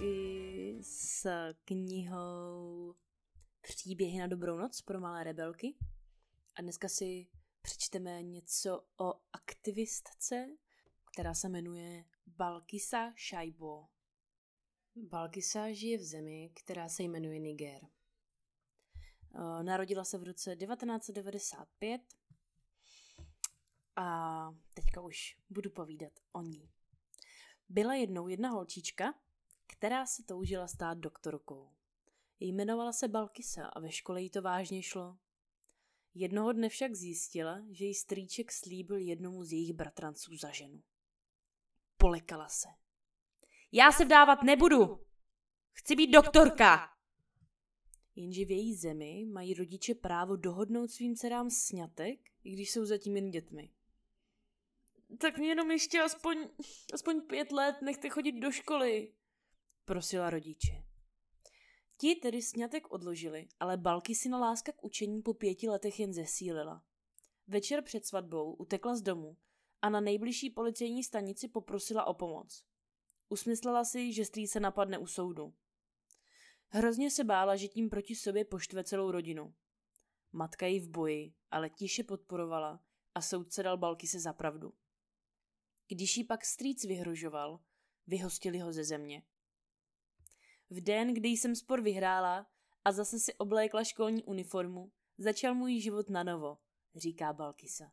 zpátky s knihou Příběhy na dobrou noc pro malé rebelky. A dneska si přečteme něco o aktivistce, která se jmenuje Balkisa Shaibo. Balkisa žije v zemi, která se jmenuje Niger. Eh, narodila se v roce 1995 a teďka už budu povídat o ní. Byla jednou jedna holčička, která se toužila stát doktorkou. Jmenovala se Balkisa a ve škole jí to vážně šlo. Jednoho dne však zjistila, že jí strýček slíbil jednomu z jejich bratranců za ženu. Polekala se. Já se vdávat nebudu! Chci být doktorka! Jenže v její zemi mají rodiče právo dohodnout svým dcerám sňatek, i když jsou zatím jen dětmi. Tak mě jenom ještě aspoň, aspoň pět let nechte chodit do školy, prosila rodiče. Ti tedy sňatek odložili, ale Balky si na láska k učení po pěti letech jen zesílila. Večer před svatbou utekla z domu a na nejbližší policejní stanici poprosila o pomoc. Usmyslela si, že strýce napadne u soudu. Hrozně se bála, že tím proti sobě poštve celou rodinu. Matka ji v boji, ale tiše podporovala a soudce dal Balky se za pravdu. Když jí pak strýc vyhrožoval, vyhostili ho ze země. V den, kdy jsem spor vyhrála a zase si oblékla školní uniformu, začal můj život na novo, říká Balkisa.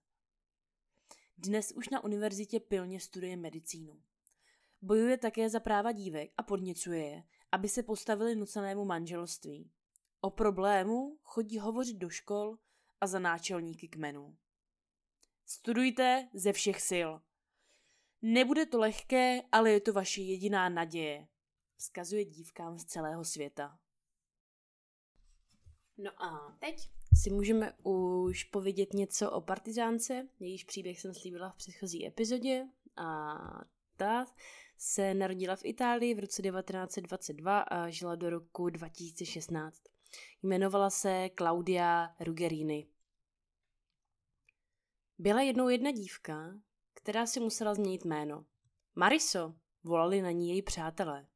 Dnes už na univerzitě pilně studuje medicínu. Bojuje také za práva dívek a podněcuje je, aby se postavili nucenému manželství. O problému chodí hovořit do škol a za náčelníky kmenů. Studujte ze všech sil. Nebude to lehké, ale je to vaše jediná naděje. Vzkazuje dívkám z celého světa. No a teď si můžeme už povědět něco o partizánce, jejíž příběh jsem slíbila v předchozí epizodě a ta se narodila v Itálii v roce 1922 a žila do roku 2016. Jmenovala se Claudia Ruggerini. Byla jednou jedna dívka, která si musela změnit jméno. Mariso, volali na ní její přátelé.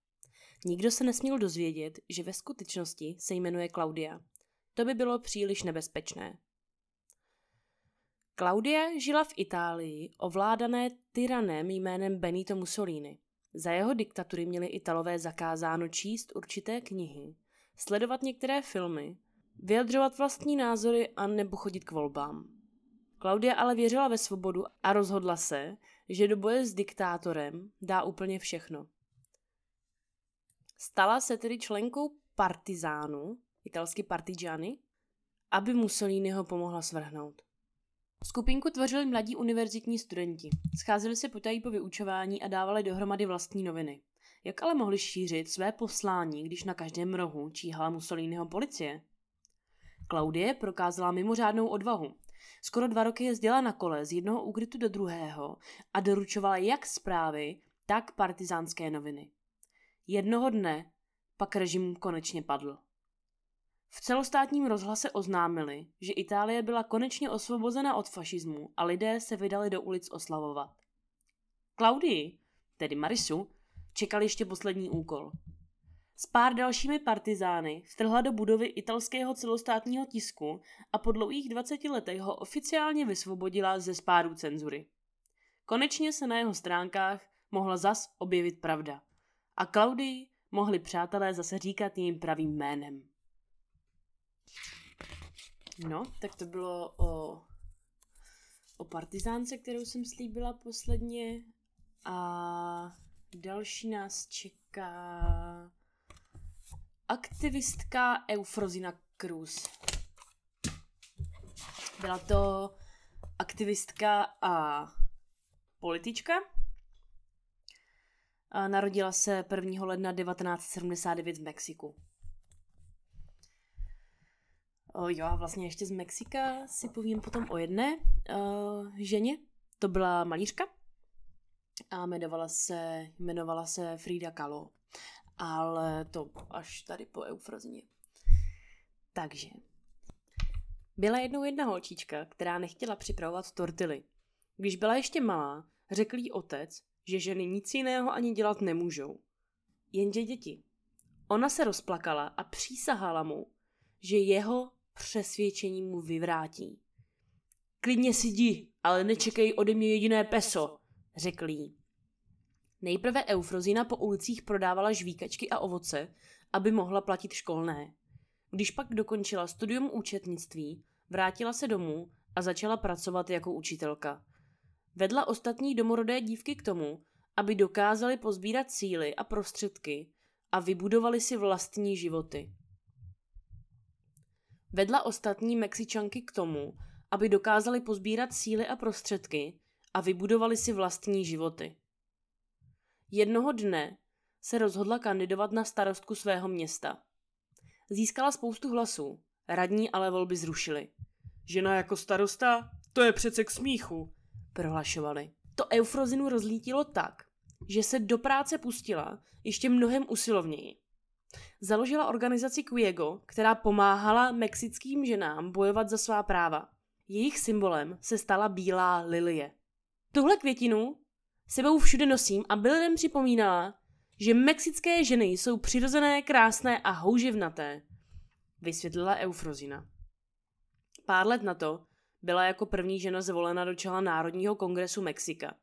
Nikdo se nesměl dozvědět, že ve skutečnosti se jmenuje Claudia. To by bylo příliš nebezpečné. Claudia žila v Itálii, ovládané tyranem jménem Benito Mussolini. Za jeho diktatury měli Italové zakázáno číst určité knihy, sledovat některé filmy, vyjadřovat vlastní názory a nebo chodit k volbám. Claudia ale věřila ve svobodu a rozhodla se, že do boje s diktátorem dá úplně všechno. Stala se tedy členkou partizánu, italsky partigiani, aby Mussoliniho pomohla svrhnout. Skupinku tvořili mladí univerzitní studenti. Scházeli se potají po vyučování a dávali dohromady vlastní noviny. Jak ale mohli šířit své poslání, když na každém rohu číhala Mussoliniho policie? Klaudie prokázala mimořádnou odvahu. Skoro dva roky jezdila na kole z jednoho úkrytu do druhého a doručovala jak zprávy, tak partizánské noviny. Jednoho dne pak režim konečně padl. V celostátním rozhlase oznámili, že Itálie byla konečně osvobozena od fašismu a lidé se vydali do ulic oslavovat. Klaudii, tedy Marisu, čekal ještě poslední úkol. S pár dalšími partizány vtrhla do budovy italského celostátního tisku a po dlouhých 20 letech ho oficiálně vysvobodila ze spáru cenzury. Konečně se na jeho stránkách mohla zas objevit pravda. A Klaudii mohli přátelé zase říkat jejím pravým jménem. No, tak to bylo o, o partizánce, kterou jsem slíbila posledně. A další nás čeká aktivistka Eufrozina Cruz. Byla to aktivistka a politička. Narodila se 1. ledna 1979 v Mexiku. O, jo, a vlastně ještě z Mexika si povím potom o jedné uh, ženě. To byla malířka a jmenovala se, jmenovala se Frida Kahlo. Ale to až tady po eufrozině. Takže. Byla jednou jedna holčička, která nechtěla připravovat tortily. Když byla ještě malá, řekl jí otec, že ženy nic jiného ani dělat nemůžou. Jenže děti. Ona se rozplakala a přísahala mu, že jeho přesvědčení mu vyvrátí. Klidně si jdi, ale nečekej ode mě jediné peso, řekl jí. Nejprve Eufrozina po ulicích prodávala žvíkačky a ovoce, aby mohla platit školné. Když pak dokončila studium účetnictví, vrátila se domů a začala pracovat jako učitelka. Vedla ostatní domorodé dívky k tomu, aby dokázali pozbírat síly a prostředky a vybudovali si vlastní životy. Vedla ostatní Mexičanky k tomu, aby dokázali pozbírat síly a prostředky a vybudovali si vlastní životy. Jednoho dne se rozhodla kandidovat na starostku svého města. Získala spoustu hlasů, radní ale volby zrušili. Žena jako starosta? To je přece k smíchu, prohlašovali. To Eufrozinu rozlítilo tak, že se do práce pustila ještě mnohem usilovněji. Založila organizaci Quiego, která pomáhala mexickým ženám bojovat za svá práva. Jejich symbolem se stala bílá lilie. Tuhle květinu sebou všude nosím a byl lidem připomínala, že mexické ženy jsou přirozené, krásné a houževnaté, vysvětlila Eufrozina. Pár let na to byla jako první žena zvolena do čela Národního kongresu Mexika.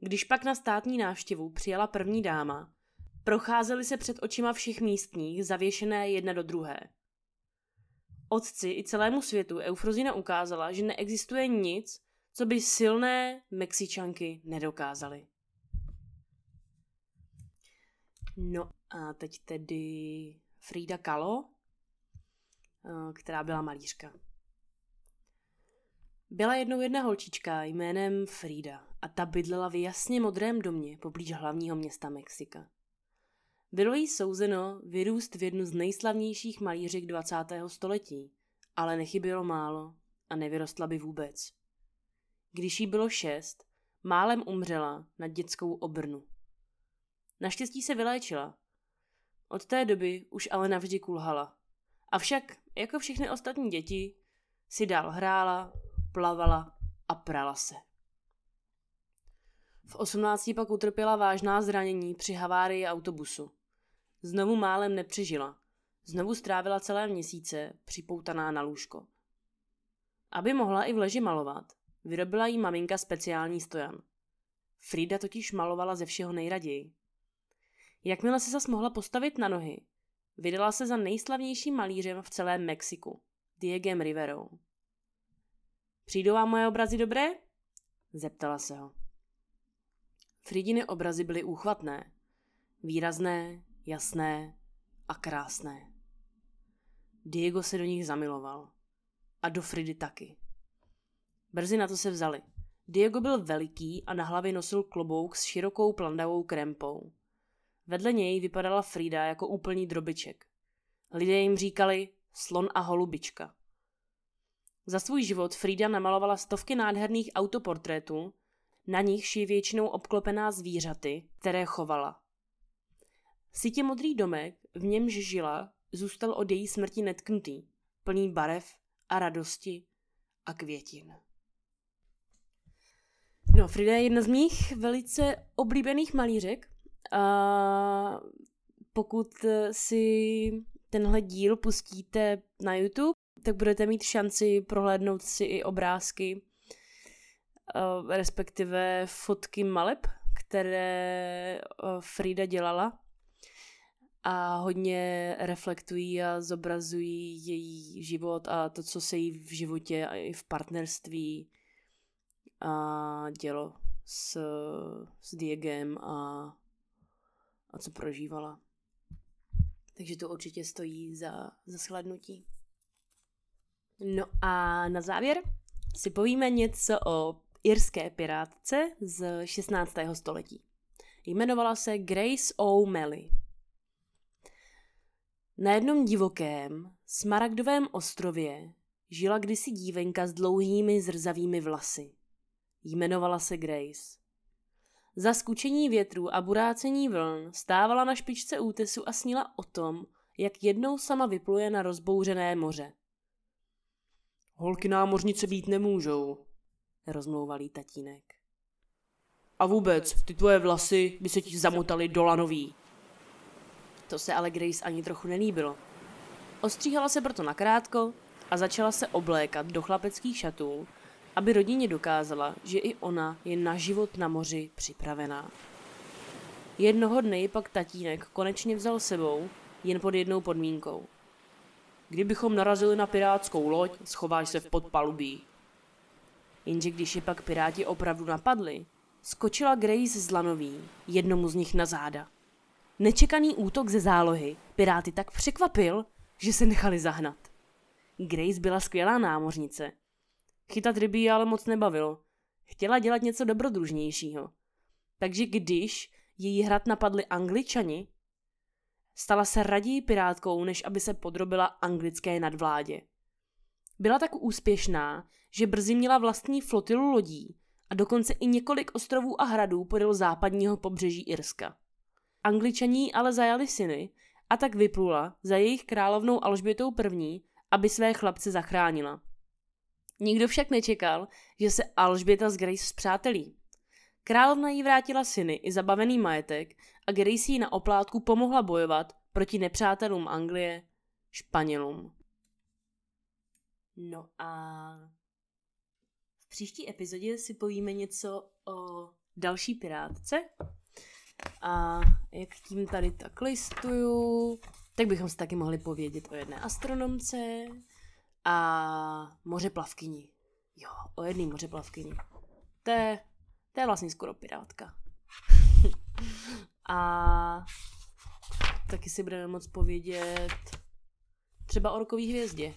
Když pak na státní návštěvu přijala první dáma, procházely se před očima všech místních zavěšené jedna do druhé. Otci i celému světu Eufrozina ukázala, že neexistuje nic, co by silné Mexičanky nedokázaly. No a teď tedy Frida Kahlo, eh, která byla malířka. Byla jednou jedna holčička jménem Frida a ta bydlela v jasně modrém domě poblíž hlavního města Mexika. Bylo jí souzeno vyrůst v jednu z nejslavnějších malířek 20. století, ale nechybělo málo a nevyrostla by vůbec. Když jí bylo šest, málem umřela na dětskou obrnu. Naštěstí se vyléčila. Od té doby už ale navždy kulhala. Avšak, jako všechny ostatní děti, si dál hrála, plavala a prala se. V 18 pak utrpěla vážná zranění při havárii autobusu. Znovu málem nepřežila. Znovu strávila celé měsíce připoutaná na lůžko. Aby mohla i v leži malovat, vyrobila jí maminka speciální stojan. Frida totiž malovala ze všeho nejraději. Jakmile se zas mohla postavit na nohy, vydala se za nejslavnějším malířem v celém Mexiku, Diegem Riverou. Přijdou vám moje obrazy dobré? Zeptala se ho. Fridiny obrazy byly úchvatné, výrazné, jasné a krásné. Diego se do nich zamiloval. A do Fridy taky. Brzy na to se vzali. Diego byl veliký a na hlavě nosil klobouk s širokou plandavou krempou. Vedle něj vypadala Frida jako úplný drobiček. Lidé jim říkali slon a holubička. Za svůj život Frida namalovala stovky nádherných autoportrétů, na nichž je většinou obklopená zvířaty, které chovala. Sítě modrý domek, v němž žila, zůstal od její smrti netknutý, plný barev a radosti a květin. No, Frida je jedna z mých velice oblíbených malířek. A pokud si tenhle díl pustíte na YouTube, tak budete mít šanci prohlédnout si i obrázky, respektive fotky maleb, které Frida dělala a hodně reflektují a zobrazují její život a to, co se jí v životě a i v partnerství a dělo s, s Diegem a, a co prožívala. Takže to určitě stojí za, za shlednutí. No a na závěr si povíme něco o irské pirátce z 16. století. Jmenovala se Grace O'Malley. Na jednom divokém, smaragdovém ostrově žila kdysi dívenka s dlouhými zrzavými vlasy. Jmenovala se Grace. Za skučení větru a burácení vln stávala na špičce útesu a snila o tom, jak jednou sama vypluje na rozbouřené moře. Holky námořnice být nemůžou, rozmlouval tatínek. A vůbec, ty tvoje vlasy by se ti zamotaly do lanový. To se ale Grace ani trochu nelíbilo. Ostříhala se proto nakrátko a začala se oblékat do chlapeckých šatů, aby rodině dokázala, že i ona je na život na moři připravená. Jednoho dne ji pak tatínek konečně vzal sebou, jen pod jednou podmínkou. Kdybychom narazili na pirátskou loď, schováš se v podpalubí. Jenže když je pak piráti opravdu napadli, skočila Grace z lanový, jednomu z nich na záda. Nečekaný útok ze zálohy piráty tak překvapil, že se nechali zahnat. Grace byla skvělá námořnice. Chytat ryby ji ale moc nebavilo. Chtěla dělat něco dobrodružnějšího. Takže když její hrad napadli angličani, stala se raději pirátkou, než aby se podrobila anglické nadvládě. Byla tak úspěšná, že brzy měla vlastní flotilu lodí a dokonce i několik ostrovů a hradů podél západního pobřeží Irska. Angličaní ale zajali syny a tak vyplula za jejich královnou Alžbětou I., aby své chlapce zachránila. Nikdo však nečekal, že se Alžběta s Grace zpřátelí. Královna jí vrátila syny i zabavený majetek a Grace jí na oplátku pomohla bojovat proti nepřátelům Anglie, Španělům. No a v příští epizodě si povíme něco o další pirátce. A jak tím tady tak listuju, tak bychom si taky mohli povědět o jedné astronomce a mořeplavkyni. Jo, o jedné mořeplavkyni. To je, to je vlastně skoro pirátka. a taky si budeme moc povědět třeba o rokový hvězdě.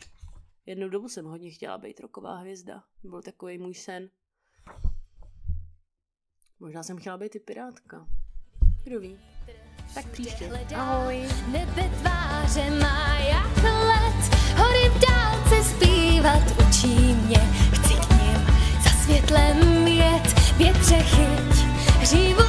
Jednou dobu jsem hodně chtěla být roková hvězda. Byl takový můj sen. Možná jsem chtěla být i pirátka. Kdo ví? Tak příště. Ahoj. Nebe tváře má jak let, hory v dálce zpívat učí mě. Chci k ním za světlem Větře chyť hřívu